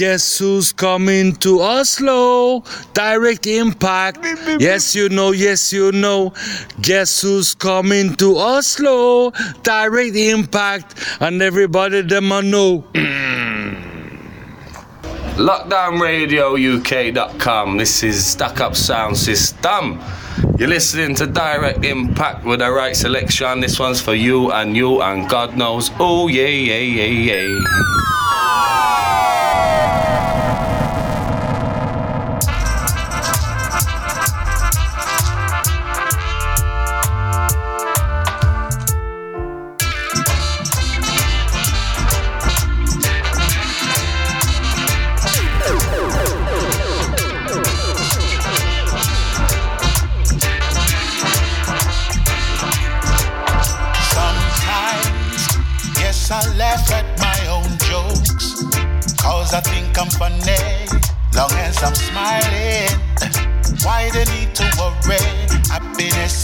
Guess who's coming to Oslo? Direct impact. Yes, you know, yes, you know. Guess who's coming to Oslo? Direct impact. And everybody them I know. LockdownRadioUK.com. This is Stack Up Sound System. You're listening to Direct Impact with the right selection. This one's for you and you and God knows. Oh, yeah, yeah, yeah, yeah.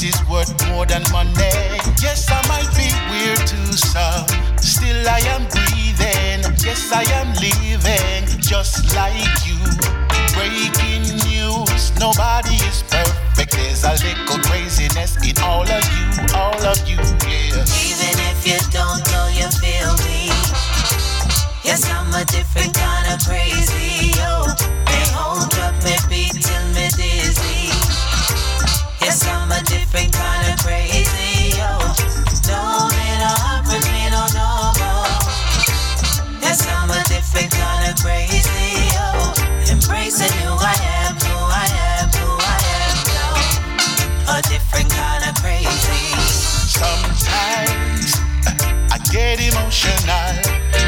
Is worth more than money. Yes, I might be weird to some, still I am breathing. Yes, I am living just like you. Breaking news, nobody is perfect. There's a little craziness in all of you, all of you, yeah. Even if you don't know, you feel me. Yes, I'm a different kind of crazy. Yo, they hold up me till me. A different kind of crazy. I'm a different kind of crazy. Yo, embracing who I am, who I am, who I am. A different kind of crazy. Sometimes eh, I get emotional.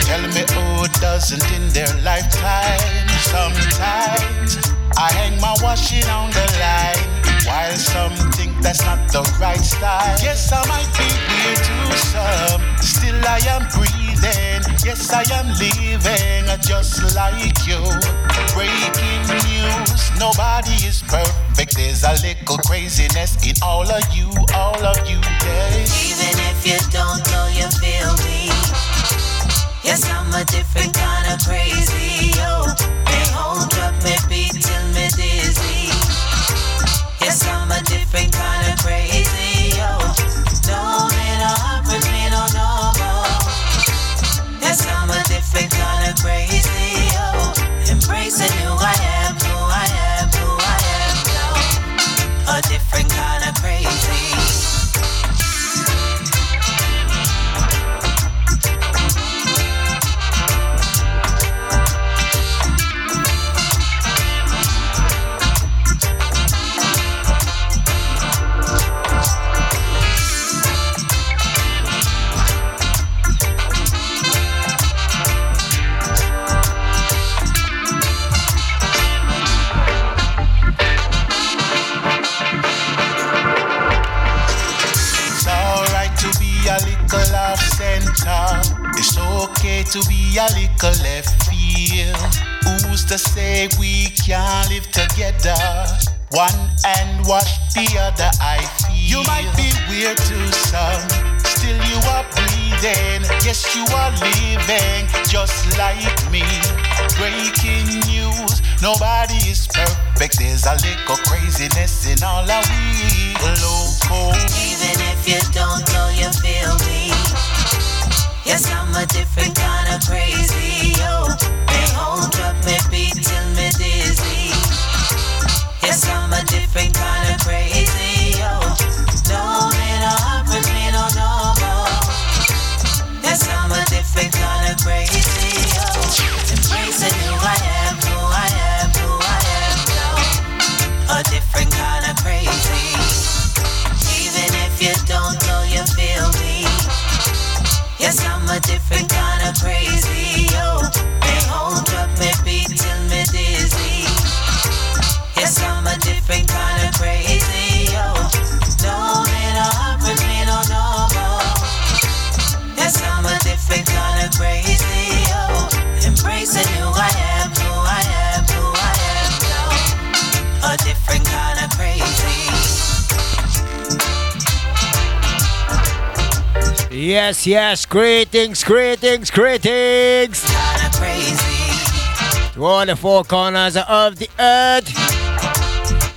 Tell me who doesn't in their lifetime. Sometimes I hang my washing on the line. While some think that's not the right style. Yes, I might be weird to some. Still I am breathing. Yes, I am living just like you. Breaking news. Nobody is perfect. There's a little craziness in all of you, all of Yes, greetings, greetings, greetings to all the four corners of the earth.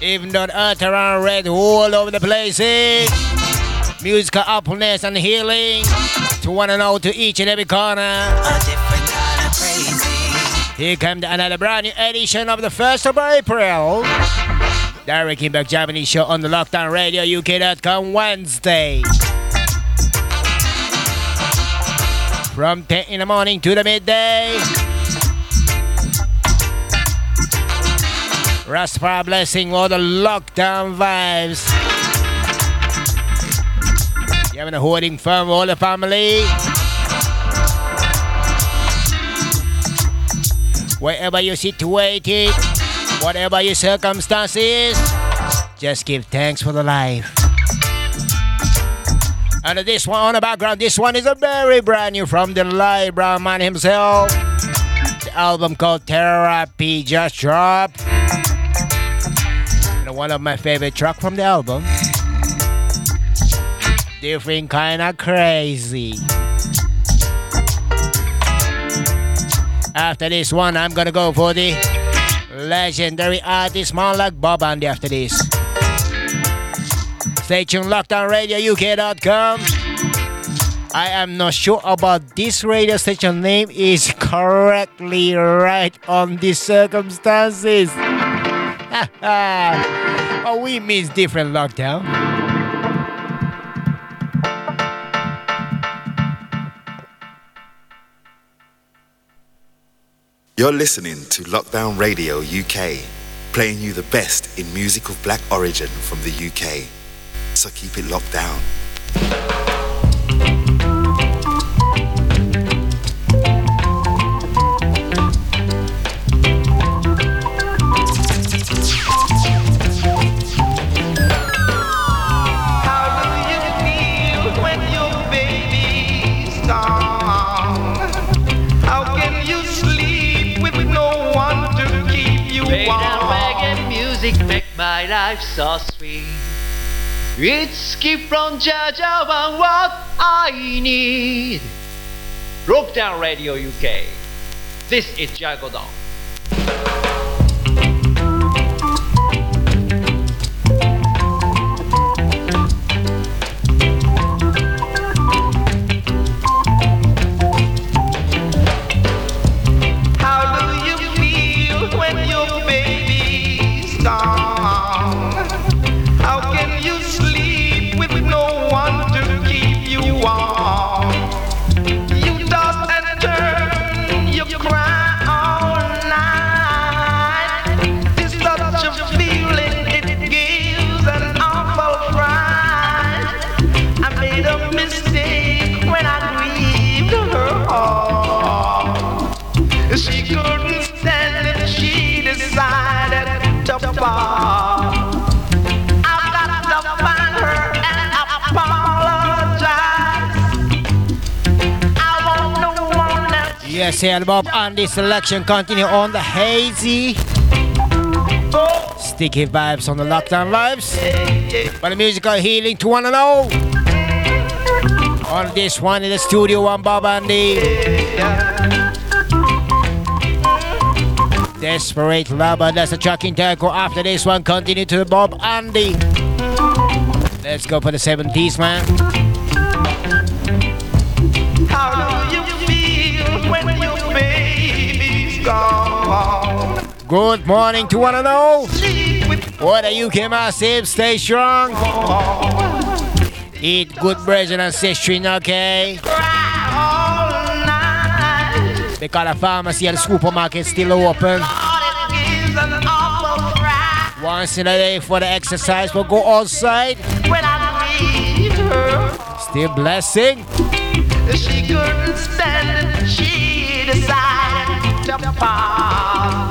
Even though the earth around red all over the places. Musical happiness and healing to one and all to each and every corner. Here comes another brand new edition of the 1st of April. Direct Impact Japanese show on the Lockdown Radio UK.com Wednesday. From 10 in the morning to the midday. Rastafari blessing all the lockdown vibes. You having a hoarding fun all the family? Wherever you're situated, whatever your circumstances, just give thanks for the life. And this one on the background, this one is a very brand new from the live man himself. The album called Therapy just dropped. And one of my favorite track from the album. Different kind of crazy. After this one, I'm gonna go for the legendary artist like Bob Andy after this. Stay tuned, lockdownradiouk.com. I am not sure about this radio station name is correctly right on these circumstances. oh, we means different lockdown. You're listening to Lockdown Radio UK, playing you the best in music of black origin from the UK. So keep it locked down. How do you feel when your baby's gone? How can you sleep with no one to keep you warm? reggae music make my life so sweet. It's gift from Jaja and what I need. Lockdown Radio UK. This is Jagodon. Yes, here Bob Andy selection continue on the hazy. Sticky vibes on the lockdown vibes. But the musical healing to one and all. On this one in the studio, one Bob Andy. Desperate Lover, that's a track in Turco. After this one, continue to Bob Andy. Let's go for the 70s, man. Good morning to one and all. What are you, massive? Stay strong. Eat good bread and string, okay? Because the pharmacy and the supermarket still open. Once in a day for the exercise, we'll go outside. Still blessing. She couldn't stand it. She decided to part.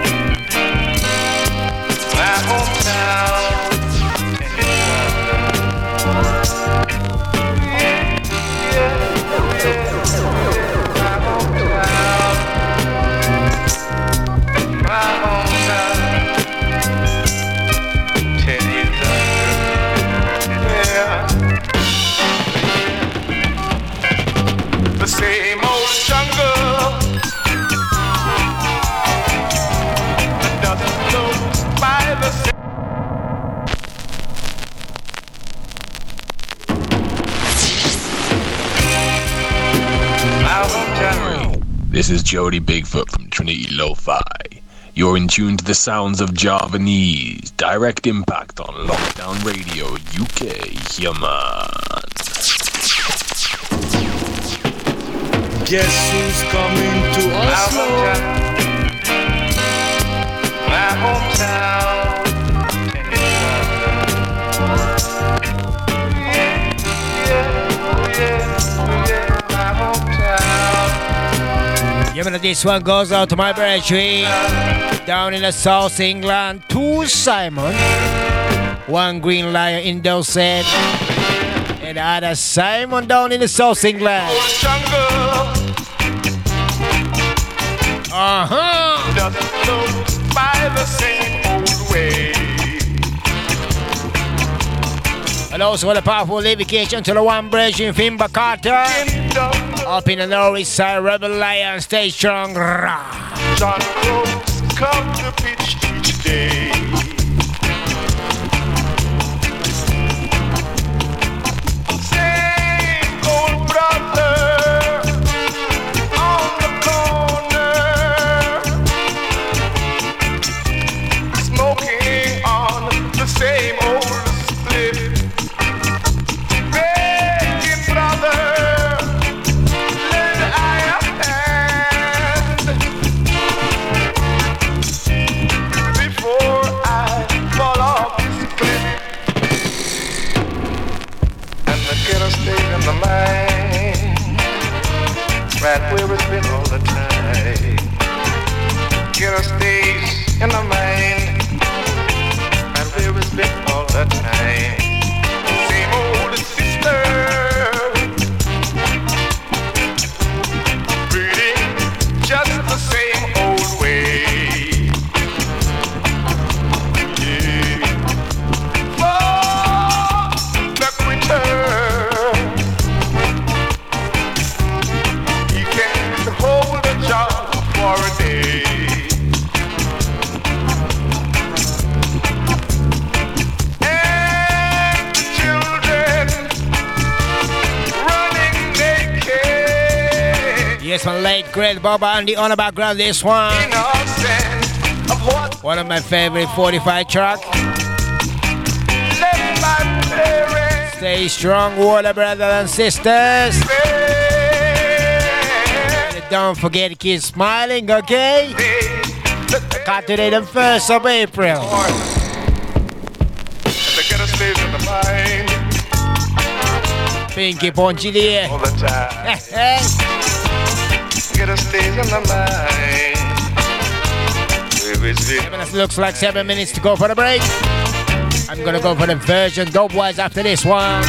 is Jody Bigfoot from Trinity Lo-Fi. You're in tune to the sounds of Javanese. Direct impact on Lockdown Radio UK. Yeah, man. Guess who's coming to Oslo? My hometown. Yeah, but this one goes out to my brethren down in the South England. Two Simon, one Green Lion in Dorset, and the other Simon down in the South England. Uh huh. Doesn't by the same old way. And also a powerful dedication to the one brethren Fimba Carter. Up in the Norwich side, Rebel Lion, stay strong. John Rose come to pitch each day. Same old brother right where it's been all the time. Ghetto stays in the mind, Bob Andy on the background. This one, one of my favorite 45 track. left my parents Stay strong, water brothers and sisters. And don't forget to keep smiling, okay? Got today the 1st of April. The ghetto the mind Pinky Punchy all the time. Ghetto stays in the mind. Been It looks like seven minutes to go for the break. I'm gonna go for the version dope wise after this one.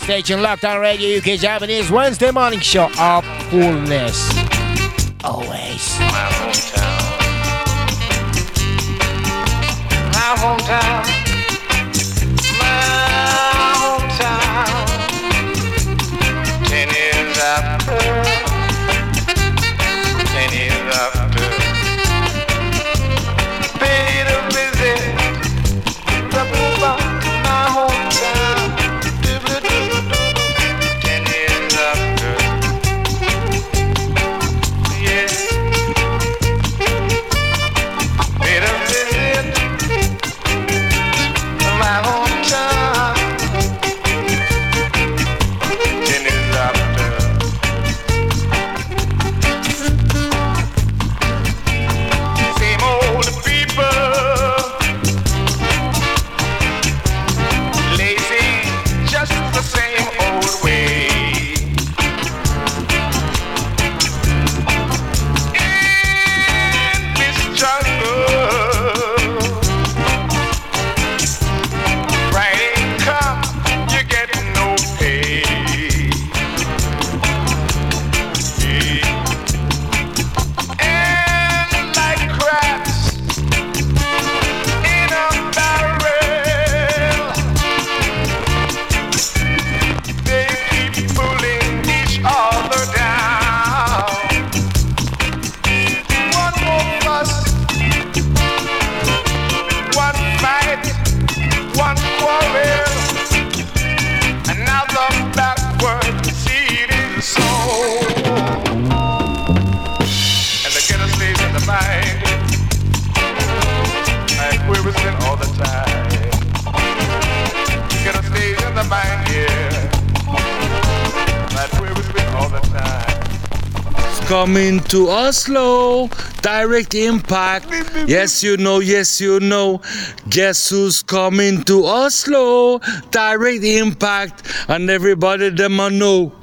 Station Lockdown Radio UK Japanese Wednesday morning show of fullness. Always. my hometown. My hometown. Coming to Oslo, direct impact. Yes, you know, yes, you know. Guess who's coming to Oslo? Direct impact, and everybody them I know.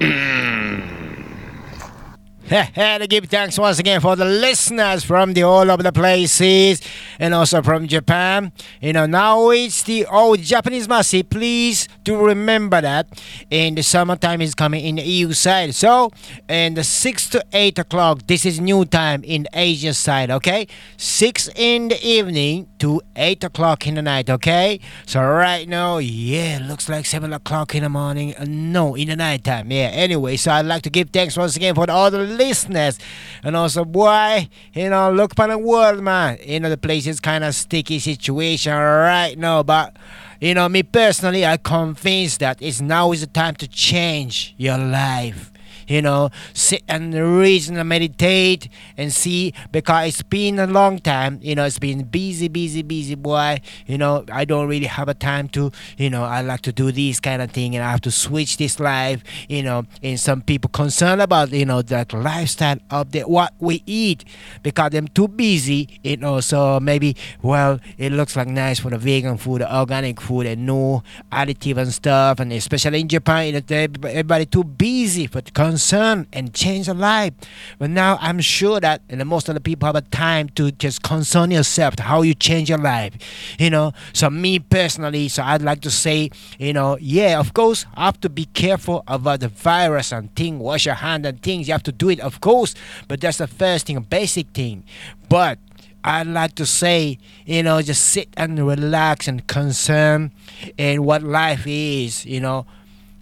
to give thanks once again for the listeners from the all over the places and also from Japan. You know, now it's the old Japanese mercy. Please do remember that. And the summertime is coming in the EU side. So, and the 6 to 8 o'clock, this is new time in Asia side, okay? 6 in the evening to 8 o'clock in the night, okay? So, right now, yeah, looks like 7 o'clock in the morning. Uh, no, in the night time. Yeah, anyway, so I'd like to give thanks once again for all the listeners. And also, boy, you know, look upon the world, man. You know, the place is kind of sticky situation right now, but you know, me personally, I convinced that it's now is the time to change your life. You know, sit and reason and meditate and see because it's been a long time. You know, it's been busy, busy, busy, boy. You know, I don't really have a time to. You know, I like to do this kind of thing, and I have to switch this life. You know, and some people concerned about you know that lifestyle of the what we eat because I'm too busy. You know, so maybe well, it looks like nice for the vegan food, the organic food, and no additive and stuff, and especially in Japan, you know, everybody too busy for the concern and change their life. But now I'm sure that and most of the people have a time to just concern yourself how you change your life. You know, so me personally, so I'd like to say, you know, yeah, of course, I have to be careful about the virus and thing, wash your hand and things. You have to do it, of course, but that's the first thing, a basic thing. But I'd like to say, you know, just sit and relax and concern in what life is, you know.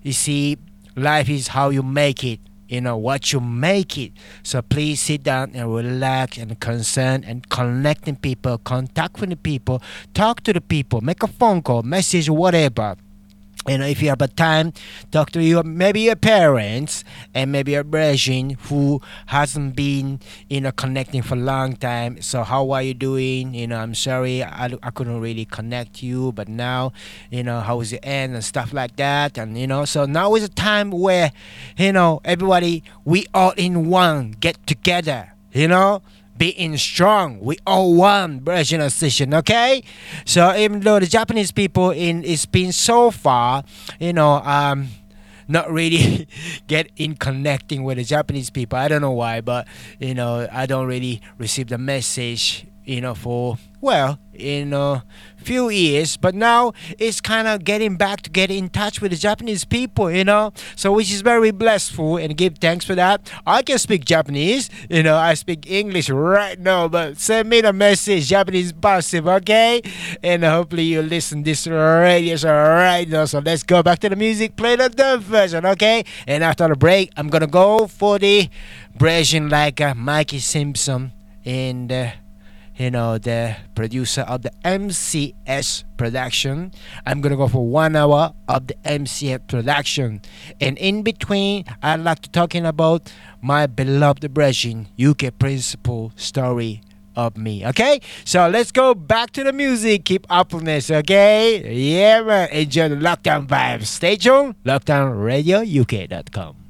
You see, life is how you make it you know what you make it. So please sit down and relax and concern and connecting people contact with the people talk to the people make a phone call message whatever you know, if you have a time, talk to your maybe your parents and maybe your brethren who hasn't been, you know, connecting for a long time. So how are you doing? You know, I'm sorry I, I couldn't really connect you, but now, you know, how's it end and stuff like that. And you know, so now is a time where, you know, everybody we all in one get together. You know, being strong. We all one version of session, okay? So even though the Japanese people in it's been so far, you know, um not really get in connecting with the Japanese people. I don't know why, but you know, I don't really receive the message, you know, for well, in a few years, but now it's kind of getting back to get in touch with the Japanese people, you know. So which is very blissful and give thanks for that. I can speak Japanese, you know. I speak English right now, but send me the message Japanese passive, okay? And hopefully you listen this radio show right now. So let's go back to the music, play the dub version, okay? And after the break, I'm gonna go for the version like uh, Mikey Simpson and. Uh, you know, the producer of the MCS production. I'm gonna go for one hour of the MCS production, and in between, I'd like to talking about my beloved brethren UK principal story of me. Okay, so let's go back to the music. Keep upness. Okay, yeah, man. Enjoy the lockdown vibes. Stay tuned. LockdownRadioUK.com.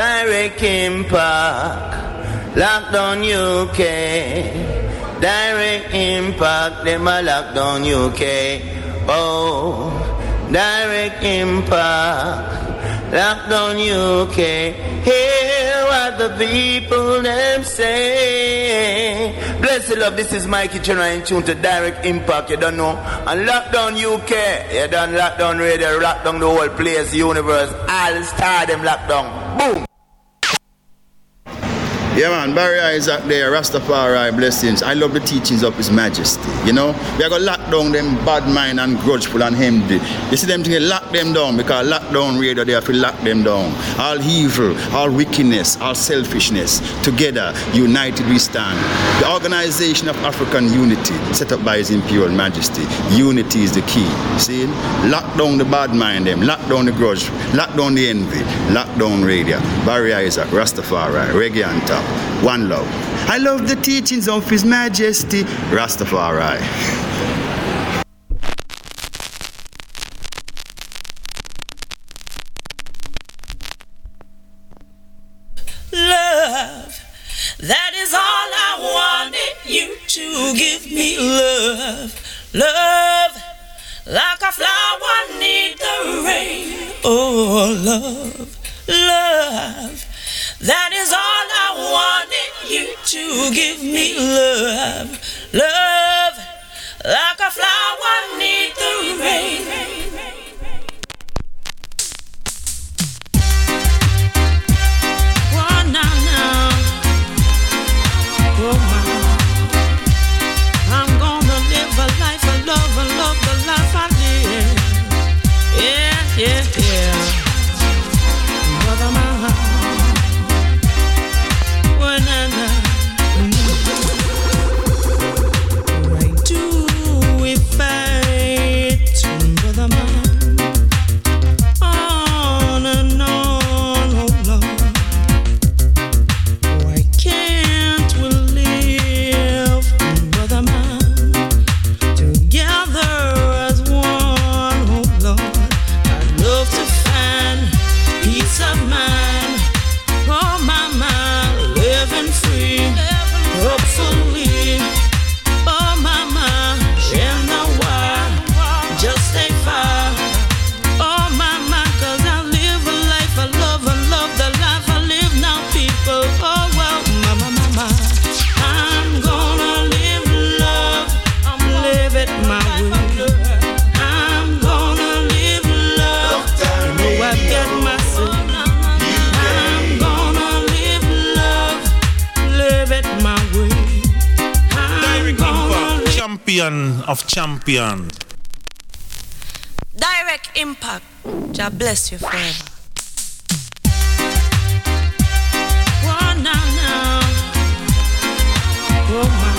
Direct Impact, Lockdown UK. Direct Impact, them a Lockdown UK. Oh, Direct Impact, Lockdown UK. Hear what the people them say. Bless the love. This is Mikey Channel in tune to Direct Impact. You don't know. And Lockdown UK. You done Lockdown Radio, Lockdown the whole place, universe. All star them Lockdown. Boom. Yeah, man, Barry Isaac there, Rastafari blessings. I love the teachings of His Majesty. You know, we are going to lock down them bad mind and grudgeful and empty. You see them things, lock them down because lockdown radio, they have to lock them down. All evil, all wickedness, all selfishness, together, united we stand. The Organization of African Unity, set up by His Imperial Majesty. Unity is the key. See? Lock down the bad mind, them, lock down the grudge, lock down the envy, lock down radio. Barry Isaac, Rastafari, reggae on One love. I love the teachings of His Majesty, Rastafari. Love. That is all I wanted you to give me. Love. Love. Like a flower in the rain. Oh love. Love. That is all I wanted you to give me love. Love, like a flower need the rain. Of champions. direct impact. God bless you forever. Oh, now, now. Oh,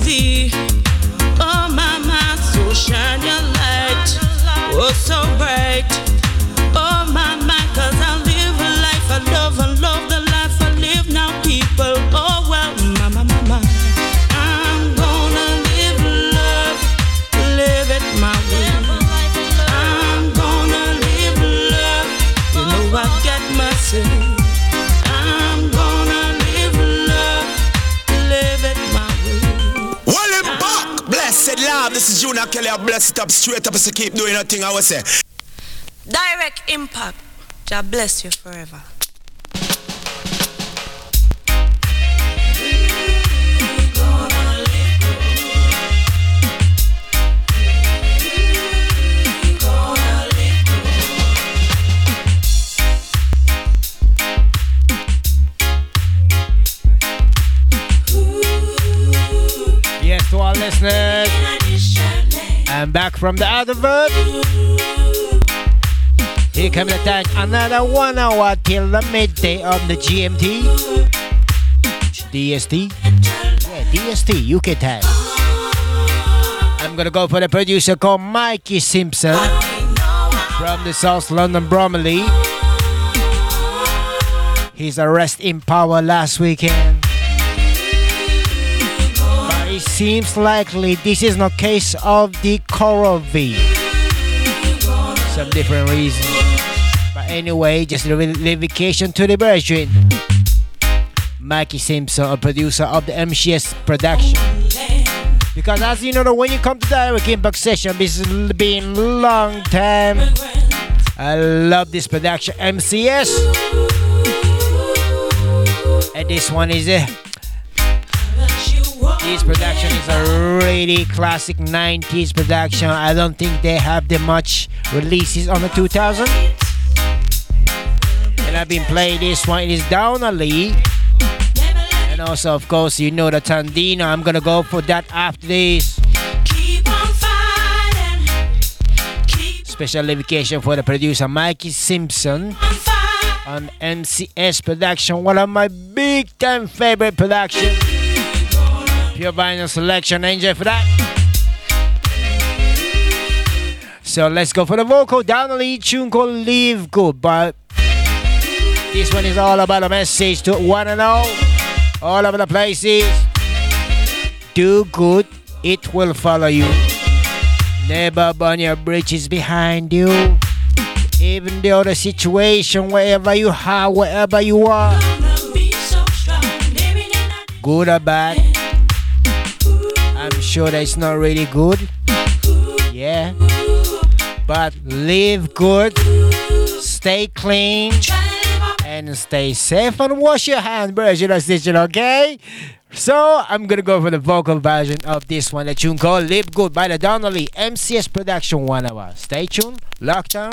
thee. This Kelly. I bless it up straight up. So keep doing a thing. I will say. Direct impact. God bless you forever. Back from the other advert. Here comes the time. Another one hour till the midday of the GMT. DST. Yeah, DST, UK time. I'm gonna go for the producer called Mikey Simpson from the South London Bromley. His arrest in power last weekend. It seems likely this is not case of the Coral V. Some different reasons. But anyway, just a revocation to the brethren. Mikey Simpson, a producer of the MCS production. Because as you know, when you come to Direct Impact Session, this has been long time. I love this production, MCS. And this one is a this production is a really classic 90s production. I don't think they have that much releases on the 2000. And I've been playing this one. It is Down a Lee. And also, of course, you know the Tandino. I'm gonna go for that after this. Special dedication for the producer Mikey Simpson on MCS production, one of my big time favorite productions. Pure vinyl selection, enjoy for that. So let's go for the vocal. Down the lead tune called Live Good, but this one is all about a message to one and all, all over the places. Do good, it will follow you. Never burn your bridges behind you. Even though the situation, wherever you are, wherever you are, good or bad, sure that it's not really good. Yeah. But live good, stay clean, and stay safe and wash your hands, brothers and sisters, okay? So I'm gonna go for the vocal version of this one, the tune called Live Good by the Donnelly MCS Production One Hour. Stay tuned, Lockdown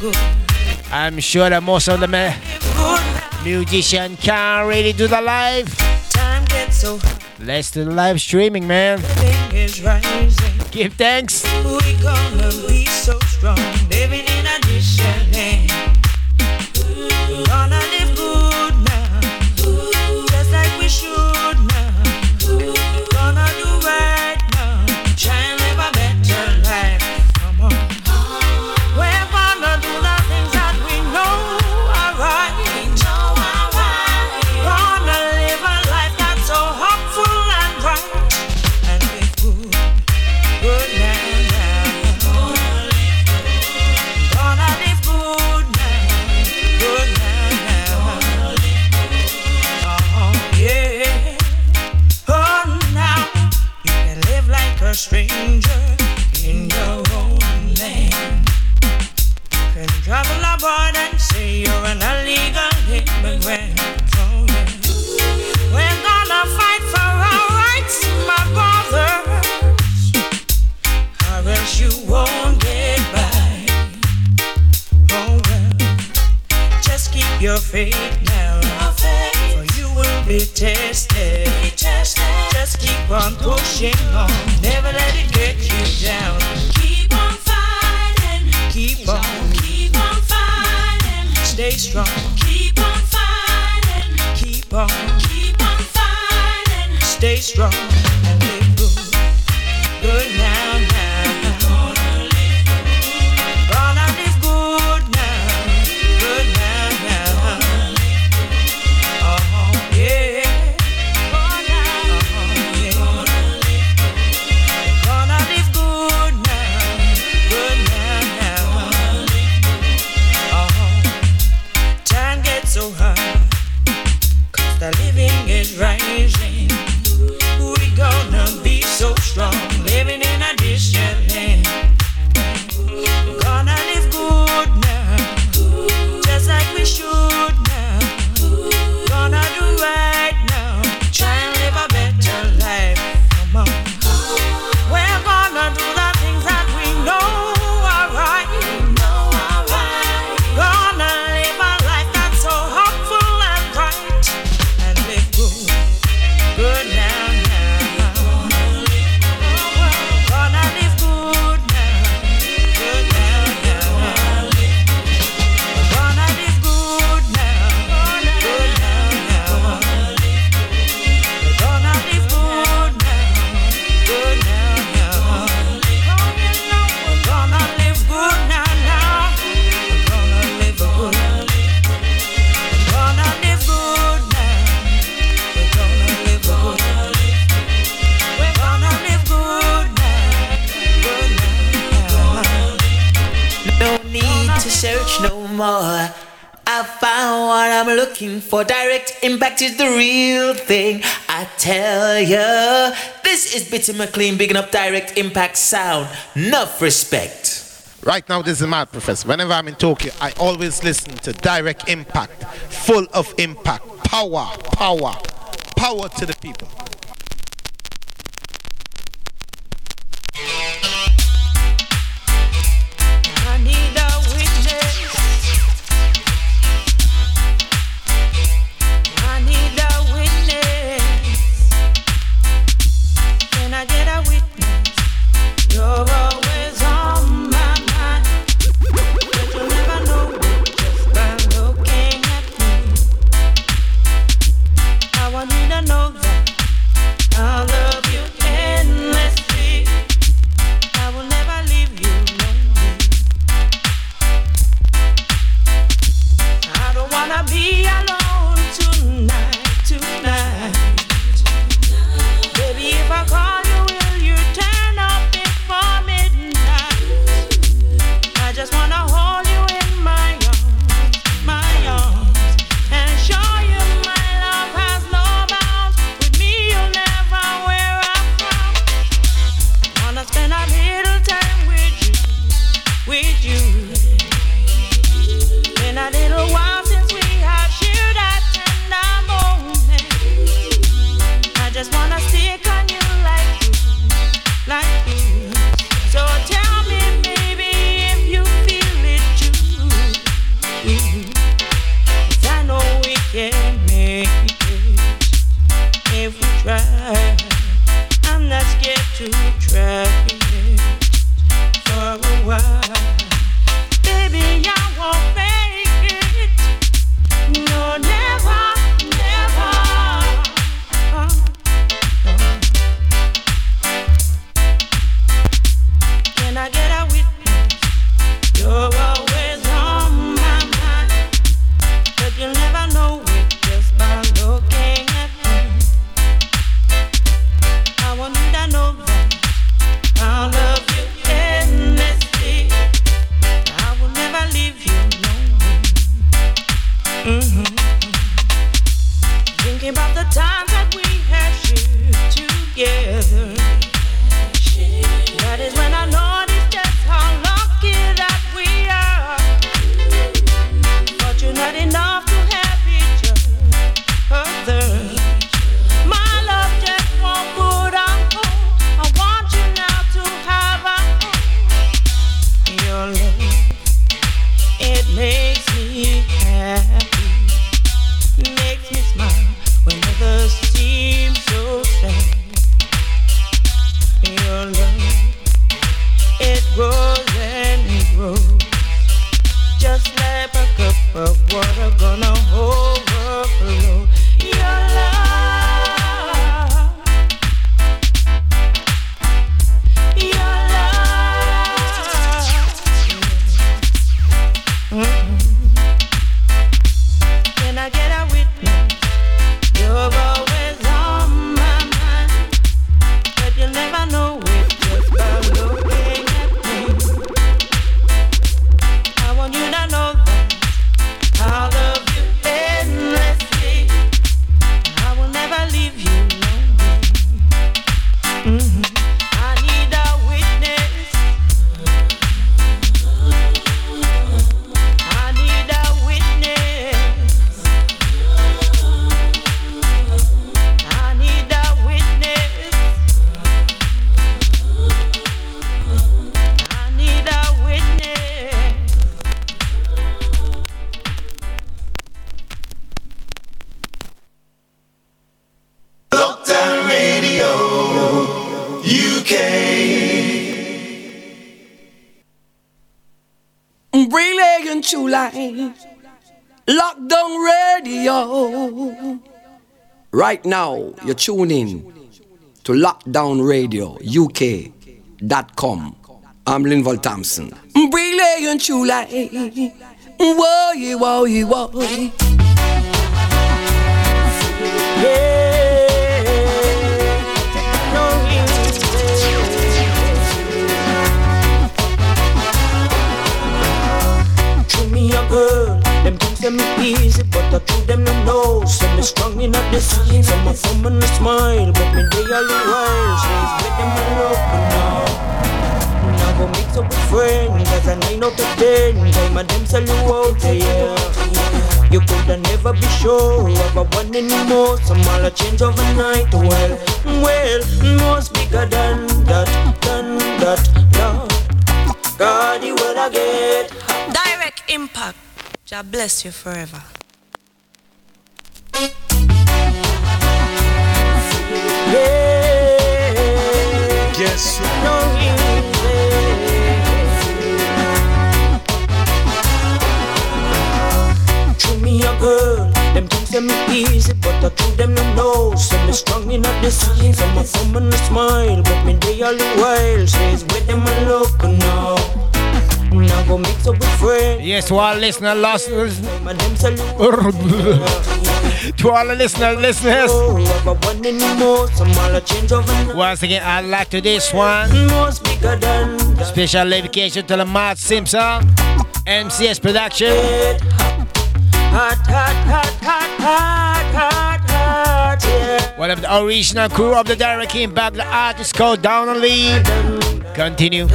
Gonna live good. I'm sure that most of the ma- eh, musician can't really do the live. Time gets so. Let's do the live streaming, man. Thing is rising. Give thanks. We gonna be so strong. Living in addition. Eh? Stranger Is the real thing. I tell ya. This is Bitty McLean bigging up direct impact sound. Enough respect. Right now, this is my professor. Whenever I'm in Tokyo, I always listen to Direct Impact, full of impact, power, power, power to the people. Right now, you're tuning to Lockdown Radio UK.com. I'm Linval Thompson. Me a girl, them things but I told them no no. Some me strong in at this, some a fun and a smile, but me they all the while. So it's with them alone now. Now go mix up with friends, as a nine out of ten. Time of them sell you out, yeah. You coulda never be sure of a one anymore. Some all a change overnight. Well, well, most bigger than that, than that. Lord, God, you will I get. Direct impact. God bless you forever. Guess Show me a girl, them easy, but them no no. Some me strong come and smile, but me all the while. Says where them now. Go up. Yes, all listener lost. to all the listeners, listeners. Once again, I like to this one. Special dedication to the Simpson, MCS Production. One of the original crew of the Derek King back, the artist called Down and Lee. Continue.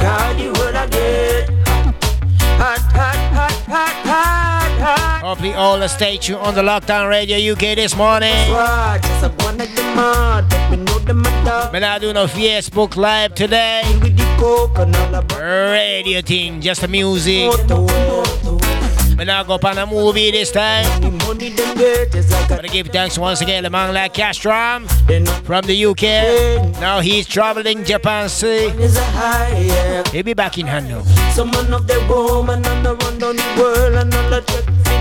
of the stay tuned on the Lockdown Radio UK this morning. Menado on Facebook Live today. Radio team, just the music. Menago up on a movie this time. Gonna give thanks once again to man like Castram from the UK. Now he's traveling Japan See, He'll be back in Hanoi.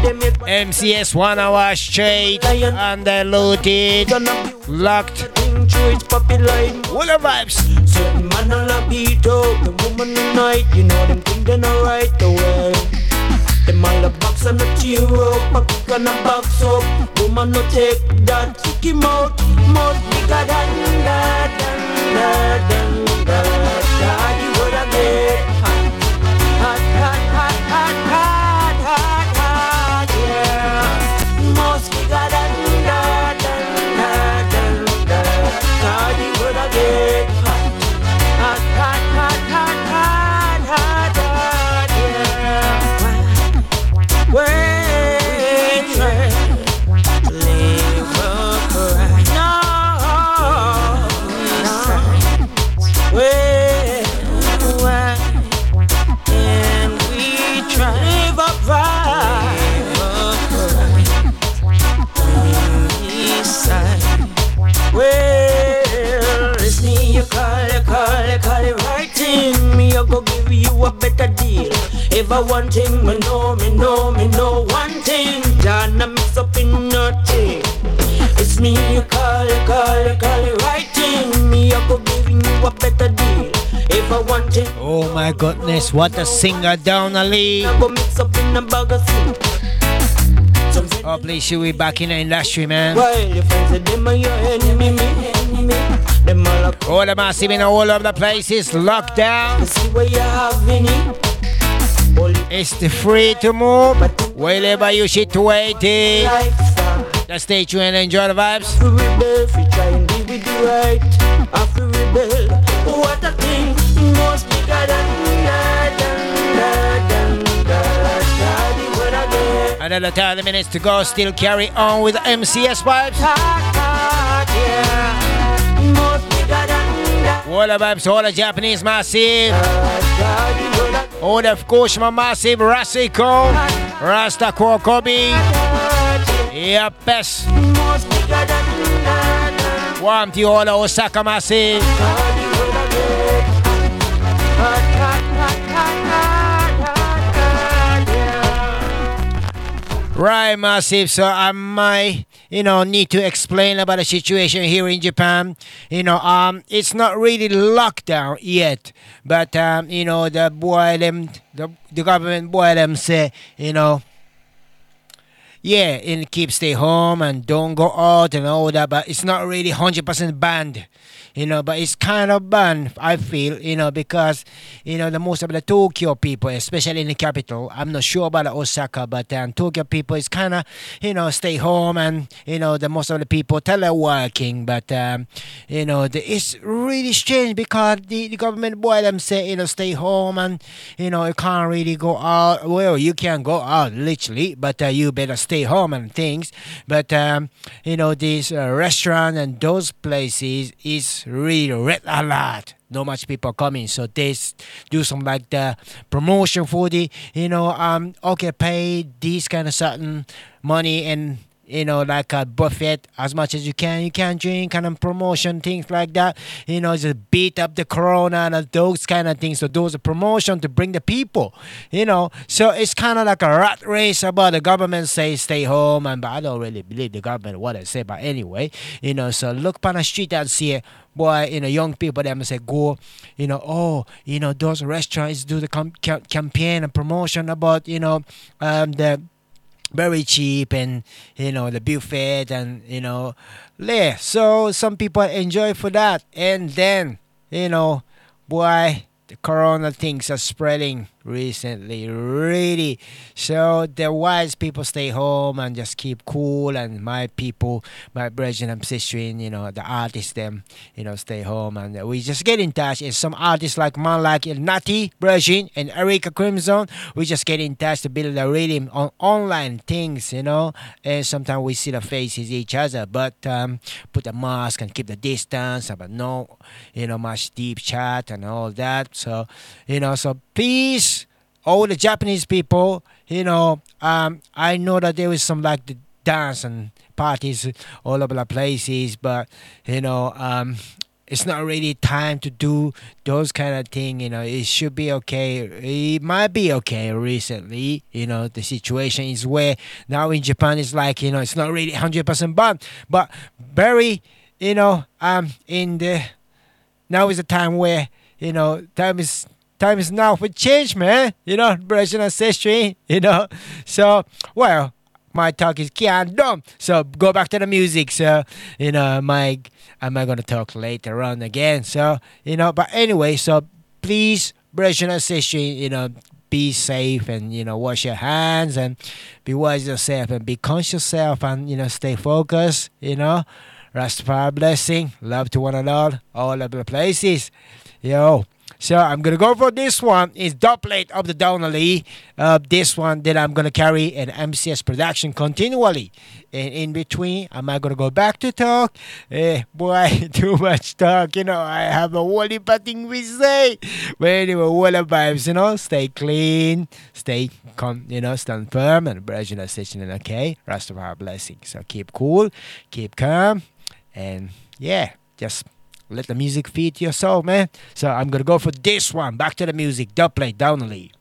MCS one hour straight, underloaded, locked. All the vibes. Certain man on the beat up, the woman the night you know them things they know right the well. Them all a box and a tear up, my kick on the box up. Woman no take that, kick him out, more bigger than that, than that, than that. Better deal. If I want thing, me know, me know, me know one thing. I mix up in nothing. It's me, you call it, call it, call it right thing. Me, I go give you a better deal. If I want it, Oh my goodness, what a singer down the league. I go mix up in a bag of. Oh, please, should we back in the industry, man? While all the massive in all of the places locked down. It's free to move wherever you situated. Just stay tuned and enjoy the vibes. What a thing was bigger than Another 30 minutes to go, still carry on with MCS vibes. All vibes, all the Japanese massive. All the Fukushima massive, Rasiko, Rasta Kokobi. Yep, best. Warm to all the Osaka massive. Right, massive. So I might, you know, need to explain about the situation here in Japan. You know, um, it's not really lockdown yet, but um, you know, the boy them, the, the government boy them say, you know, yeah, and keep stay home and don't go out and all that, but it's not really hundred percent banned. You know, but it's kind of banned, I feel, you know, because, you know, the most of the Tokyo people, especially in the capital, I'm not sure about Osaka, but um, Tokyo people is kind of, you know, stay home and, you know, the most of the people teleworking, but, um, you know, the, it's really strange because the, the government boy them say, you know, stay home and, you know, you can't really go out. Well, you can go out, literally, but uh, you better stay home and things. But, um, you know, this uh, restaurant and those places is really red a lot. Not much people coming, so they do some like the promotion for the, you know, um, okay, pay this kind of certain money and you know, like a buffet as much as you can. You can drink of promotion things like that. You know, just beat up the corona and those kind of things. So those are promotion to bring the people. You know, so it's kind of like a rat race about the government say stay home, and but I don't really believe the government what they say. But anyway, you know, so look on the street and see boy, you know, young people them say go, you know, oh, you know, those restaurants do the com- ca- campaign and promotion about, you know, um, the very cheap and you know the buffet and you know yeah so some people enjoy for that. And then you know boy the corona things are spreading recently really. So the wise people stay home and just keep cool and my people my brethren and sister you know the artists them you know stay home and we just get in touch. And some artists like man like Natty Brethren and Erica Crimson we just get in touch to build a rhythm on online things you know. And sometimes we see the faces each other but um, put a mask and keep the distance but no you know much deep chat and all that. So you know so peace all the Japanese people, you know, um, I know that there was some like the dance and parties all over the places, but you know, um, it's not really time to do those kind of thing. You know, it should be okay. It might be okay recently. You know, the situation is where now in Japan it's like you know it's not really hundred percent bad, but very you know um in the now is the time where you know time is time is now for change, man. You know, brothers ancestry, you know. So, well, my talk is kind dumb. So go back to the music. So, you know, my am I gonna talk later on again? So, you know, but anyway, so please, brothers ancestry, you know, be safe and you know wash your hands and be wise yourself and be conscious yourself and you know stay focused. You know, Rastafari blessing, love to one another, all of the places. Yo. So I'm gonna go for this one. It's doublet of the Donnelly. Uh, this one that I'm gonna carry an MCS production continually. And in between, am I gonna go back to talk? Eh, boy, too much talk. You know, I have a of things we say. But anyway, the vibes, you know, stay clean, stay, con- you know, stand firm, and are sitting okay. Rastafari blessing. So keep cool, keep calm, and yeah, just let the music feed your soul, man. So I'm gonna go for this one. Back to the music. Double play. Donnelly.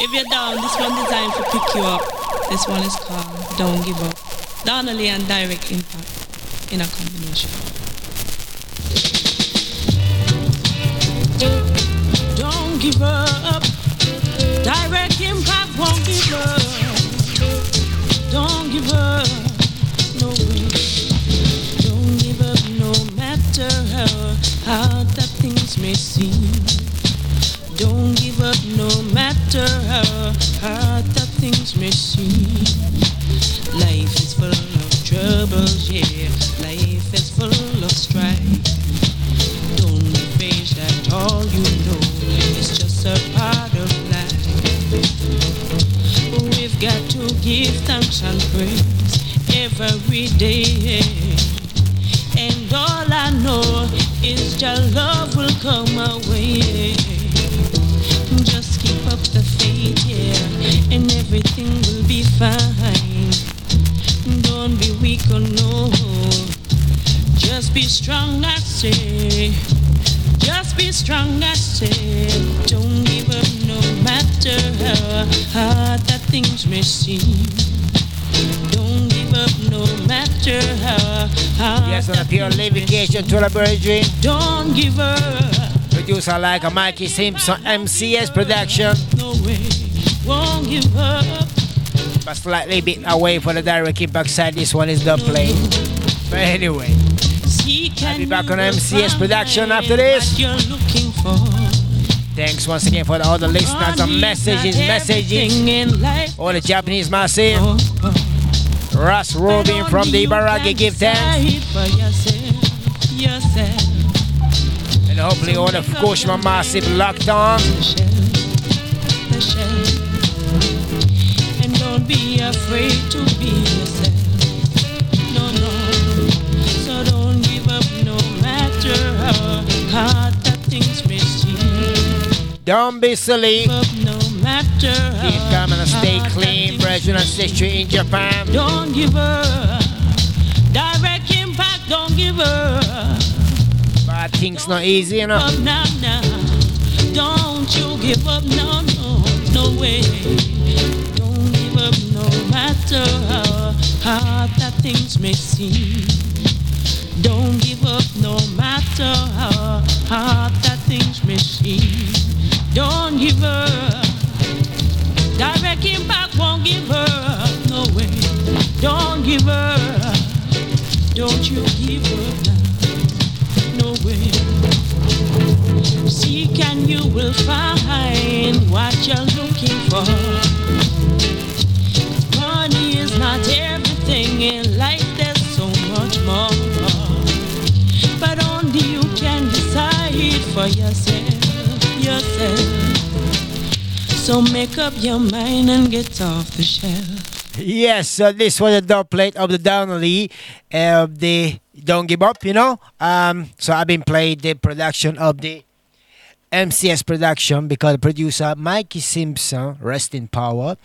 If you're down, this one designed to pick you up. This one is called Don't Give Up. Donnelly and Direct Impact in a combination. Don't give up. Direct Impact won't give up. Don't give up. No. Don't give up no matter how hard that things may seem. Don't give up no matter how hard that things may seem. Life is full of troubles, yeah. Life is full of strife. Don't be phased at all, you got to give thanks and praise every day. And all I know is your love will come my way. Just keep up the faith, yeah, and everything will be fine. Don't be weak or no. Just be strong, I say. Just be strong, I say. Don't give up no matter how hard that things may seem. Don't give up no matter how hard Yes, on a pure litigation to the Virgin. Don't give up. Producer like a Mikey Simpson MCS production. No way. Won't give up. But slightly bit away for the direct impact side. This one is the play. But anyway. I'll be back on MCS production after this. You're looking for. Thanks once again for all the listeners and messages, messages. All the Japanese massive. Oh, oh. Russ Robin from the Baragi give thanks. For yourself, yourself. And hopefully all the Fukushima massive locked on. And don't be afraid to be Don't be silly. No matter Keep coming and stay clean, brethren and sisters in Japan. Don't give up. Direct impact, don't give up. But things not easy, know. Up now, now. Don't you give up, no, no, no way. Don't give up, no matter how hard that things may seem. Don't give up, no matter how hard that things may seem. Don't give up. Direct impact won't give up, no way. Don't give up. Don't you give up now, no way. Seek and you will find what you're looking for. Money is not everything yourself, yourself. So make up your mind and get off the shelf. Yes, so this was a dub plate of the Donnelly of the Don't Give Up, you know. Um, so I've been playing the production of the MCS production because producer Mikey Simpson, rest in power,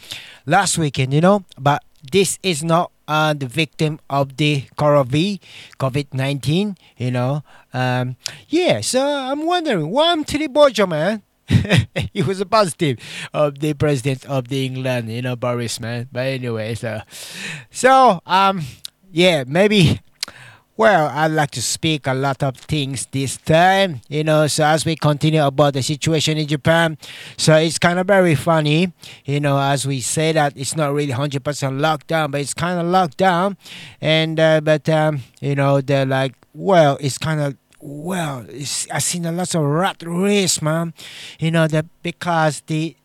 last weekend, you know. But this is not uh, the victim of the COVID, COVID 19, you know. Um, yeah, so I'm wondering, happened to the Bojo, man? he was a positive of the president of the England, you know, Boris, man. But anyway, so, so um, yeah, maybe. Well, I'd like to speak a lot of things this time, you know. So as we continue about the situation in Japan, so it's kind of very funny, you know, as we say that it's not really hundred percent lockdown, but it's kind of locked down, and uh, but um, you know, they're like, well, it's kind of well, I've seen a lot of rat race, man. You know that because the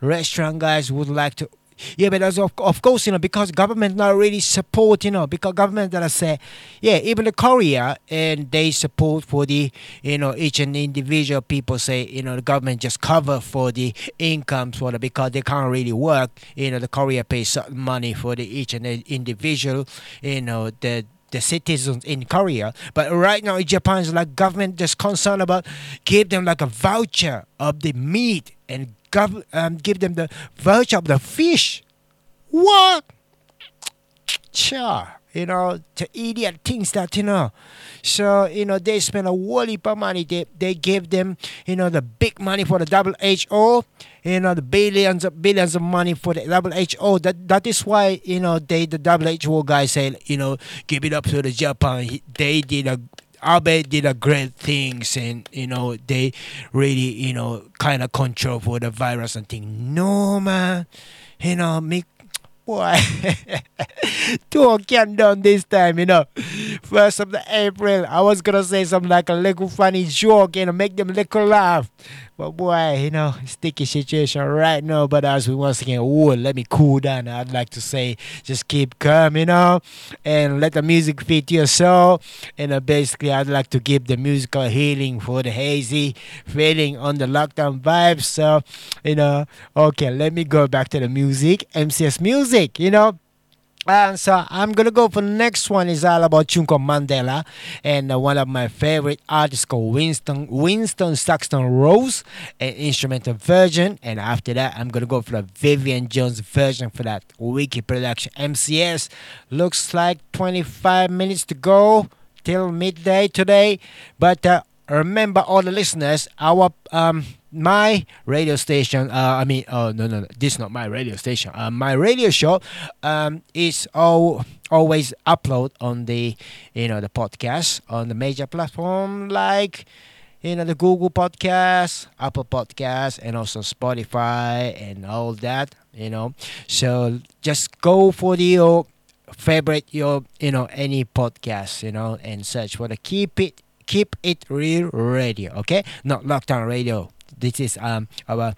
restaurant guys would like to. Yeah, but as of, of course, you know, because government not really support, you know, because government that I say, yeah, even the Korea and they support for the, you know, each and individual people say, you know, the government just cover for the incomes for the because they can't really work. You know, the Korea pays certain money for the each and individual, you know, the the citizens in Korea. But right now in Japan, it's like government just concerned about give them like a voucher of the meat and gov- um, give them the voucher of the fish. What? Cha, you know, the idiot things that you know. So you know they spend a whole heap of money. They they give them you know the big money for the WHO. You know the billions of billions of money for the WHO. That that is why you know they the WHO guys say you know give it up to the Japan. He- They did a Abe did a great things and you know they really you know kind of control for the virus and thing. No man, you know me boy talk done this time you know. First of the april i was gonna say something like a little funny joke you know make them little laugh but boy you know sticky situation right now. But as we once again oh let me cool down i'd like to say. Just keep calm you know and let the music fit your soul. And uh, basically i'd like to give the musical healing for the hazy feeling on the lockdown vibes so you know okay let me go back to the music. Mcs music you know and so I'm gonna go for the next one is all about Chunko Mandela and uh, one of my favorite artists called Winston Winston Saxton Rose, an instrumental version. And after that, I'm gonna go for the Vivian Jones version for that wiki production. MCS looks like 25 minutes to go till midday today, but uh, remember all the listeners, our um my radio station uh, i mean oh no no no this is not my radio station. Uh, my radio show um is all always upload on the you know the podcast on the major platform like you know the google podcast apple podcast and also spotify and all that you know. So just go for the favorite your you know any podcast you know and search for the keep it keep it real radio okay? Not lockdown radio this is um our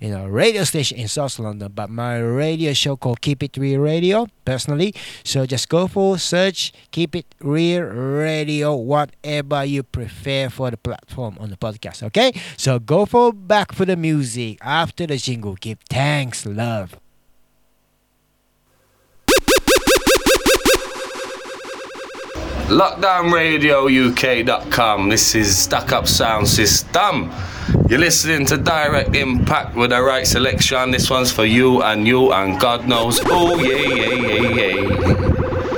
you know radio station in South London, but my radio show called Keep It Real Radio personally. So just go for search Keep It Real Radio, whatever you prefer for the platform on the podcast. Okay, so go for back for the music after the jingle. Give thanks, love. LockdownRadioUK.com. This is Stack Up Sound System. You're listening to Direct Impact with the right selection. This one's for you and you and God knows. Oh, yeah, yeah, yeah, yeah.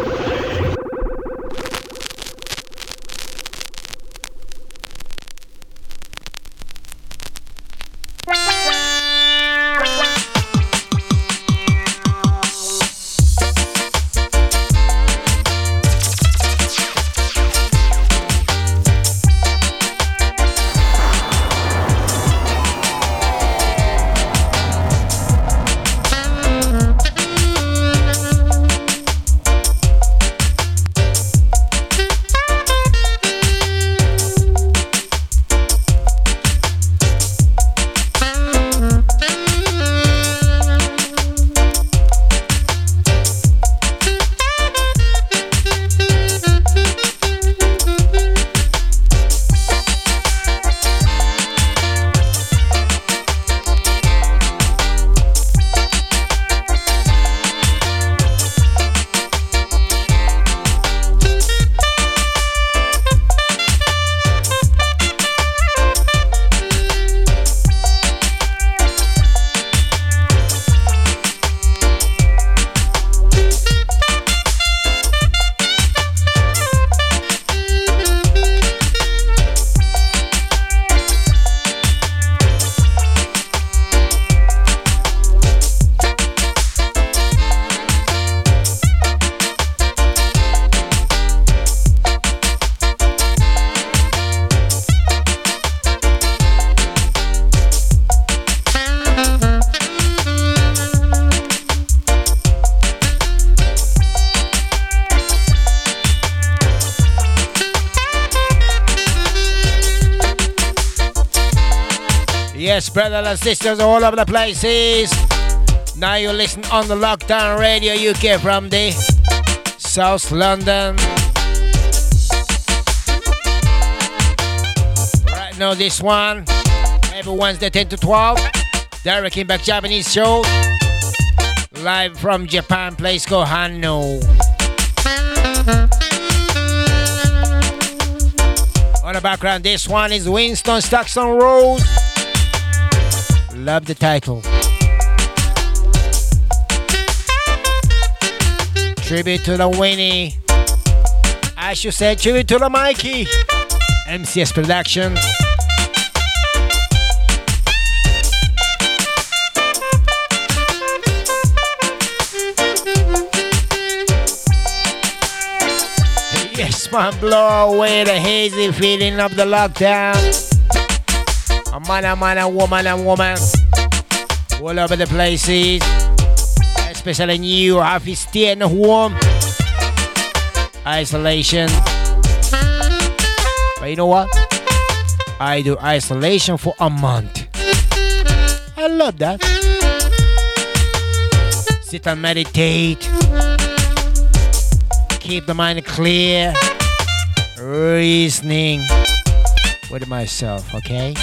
Brothers sisters all over the places. Now you listen on the Lockdown Radio UK from the South London. Right now, this one every Wednesday 10 to 12. Direct Impact Japanese show. Live from Japan, place called Hanno. On the background, this one is Winston Stockton Rose. Love the title. Tribute to the Winnie. I should say tribute to the Mikey. MCS Production. Yes, man, blow away the hazy feeling of the lockdown. A man, a man, a woman, a woman. All over the places. Especially stay in home. Isolation. But you know what? I do isolation for a month. I love that. Sit and meditate. Keep the mind clear. Reasoning with myself, okay?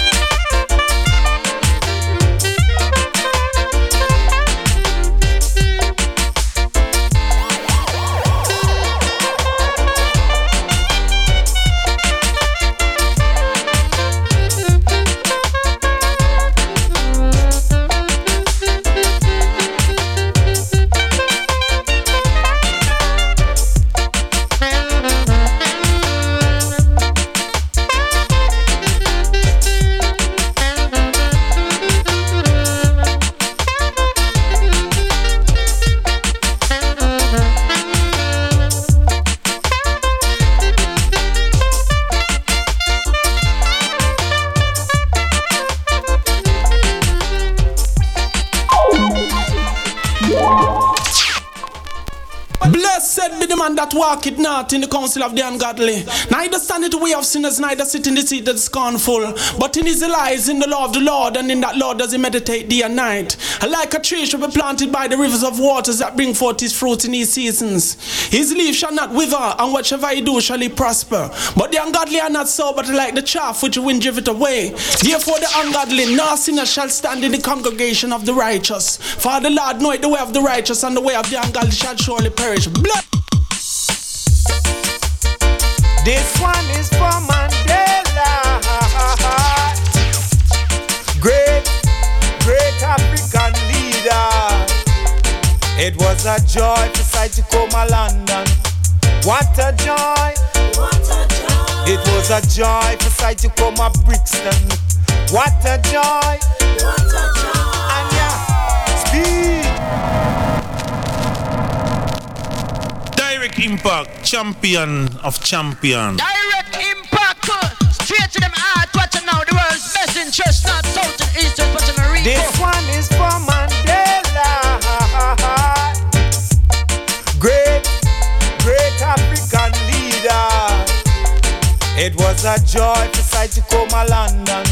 That walketh not in the counsel of the ungodly, neither stand in the way of sinners, neither sit in the seat of the scornful. But in his lies in the law of the Lord, and in that law does he meditate day and night. Like a tree shall be planted by the rivers of waters that bring forth his fruit in his seasons. His leaf shall not wither, and whatsoever he do shall he prosper. But the ungodly are not so, but like the chaff which the wind driveth away. Therefore the ungodly, nor sinner shall stand in the congregation of the righteous. For the Lord knoweth the way of the righteous, and the way of the ungodly shall surely perish. Blood. This one is for Mandela. Great, great African leader. It was a joy to sight to come to London. What a joy. What a joy. It was a joy for sight to come to Brixton. What a joy. What a joy. And yeah, speed. Direct Impact, champion of champions. Direct impact. Straight to them heart. Watching now the world's best interest. Not south and east, just watching the region. This one is for Mandela. Great, great African leader. It was a joy for sight to come to London.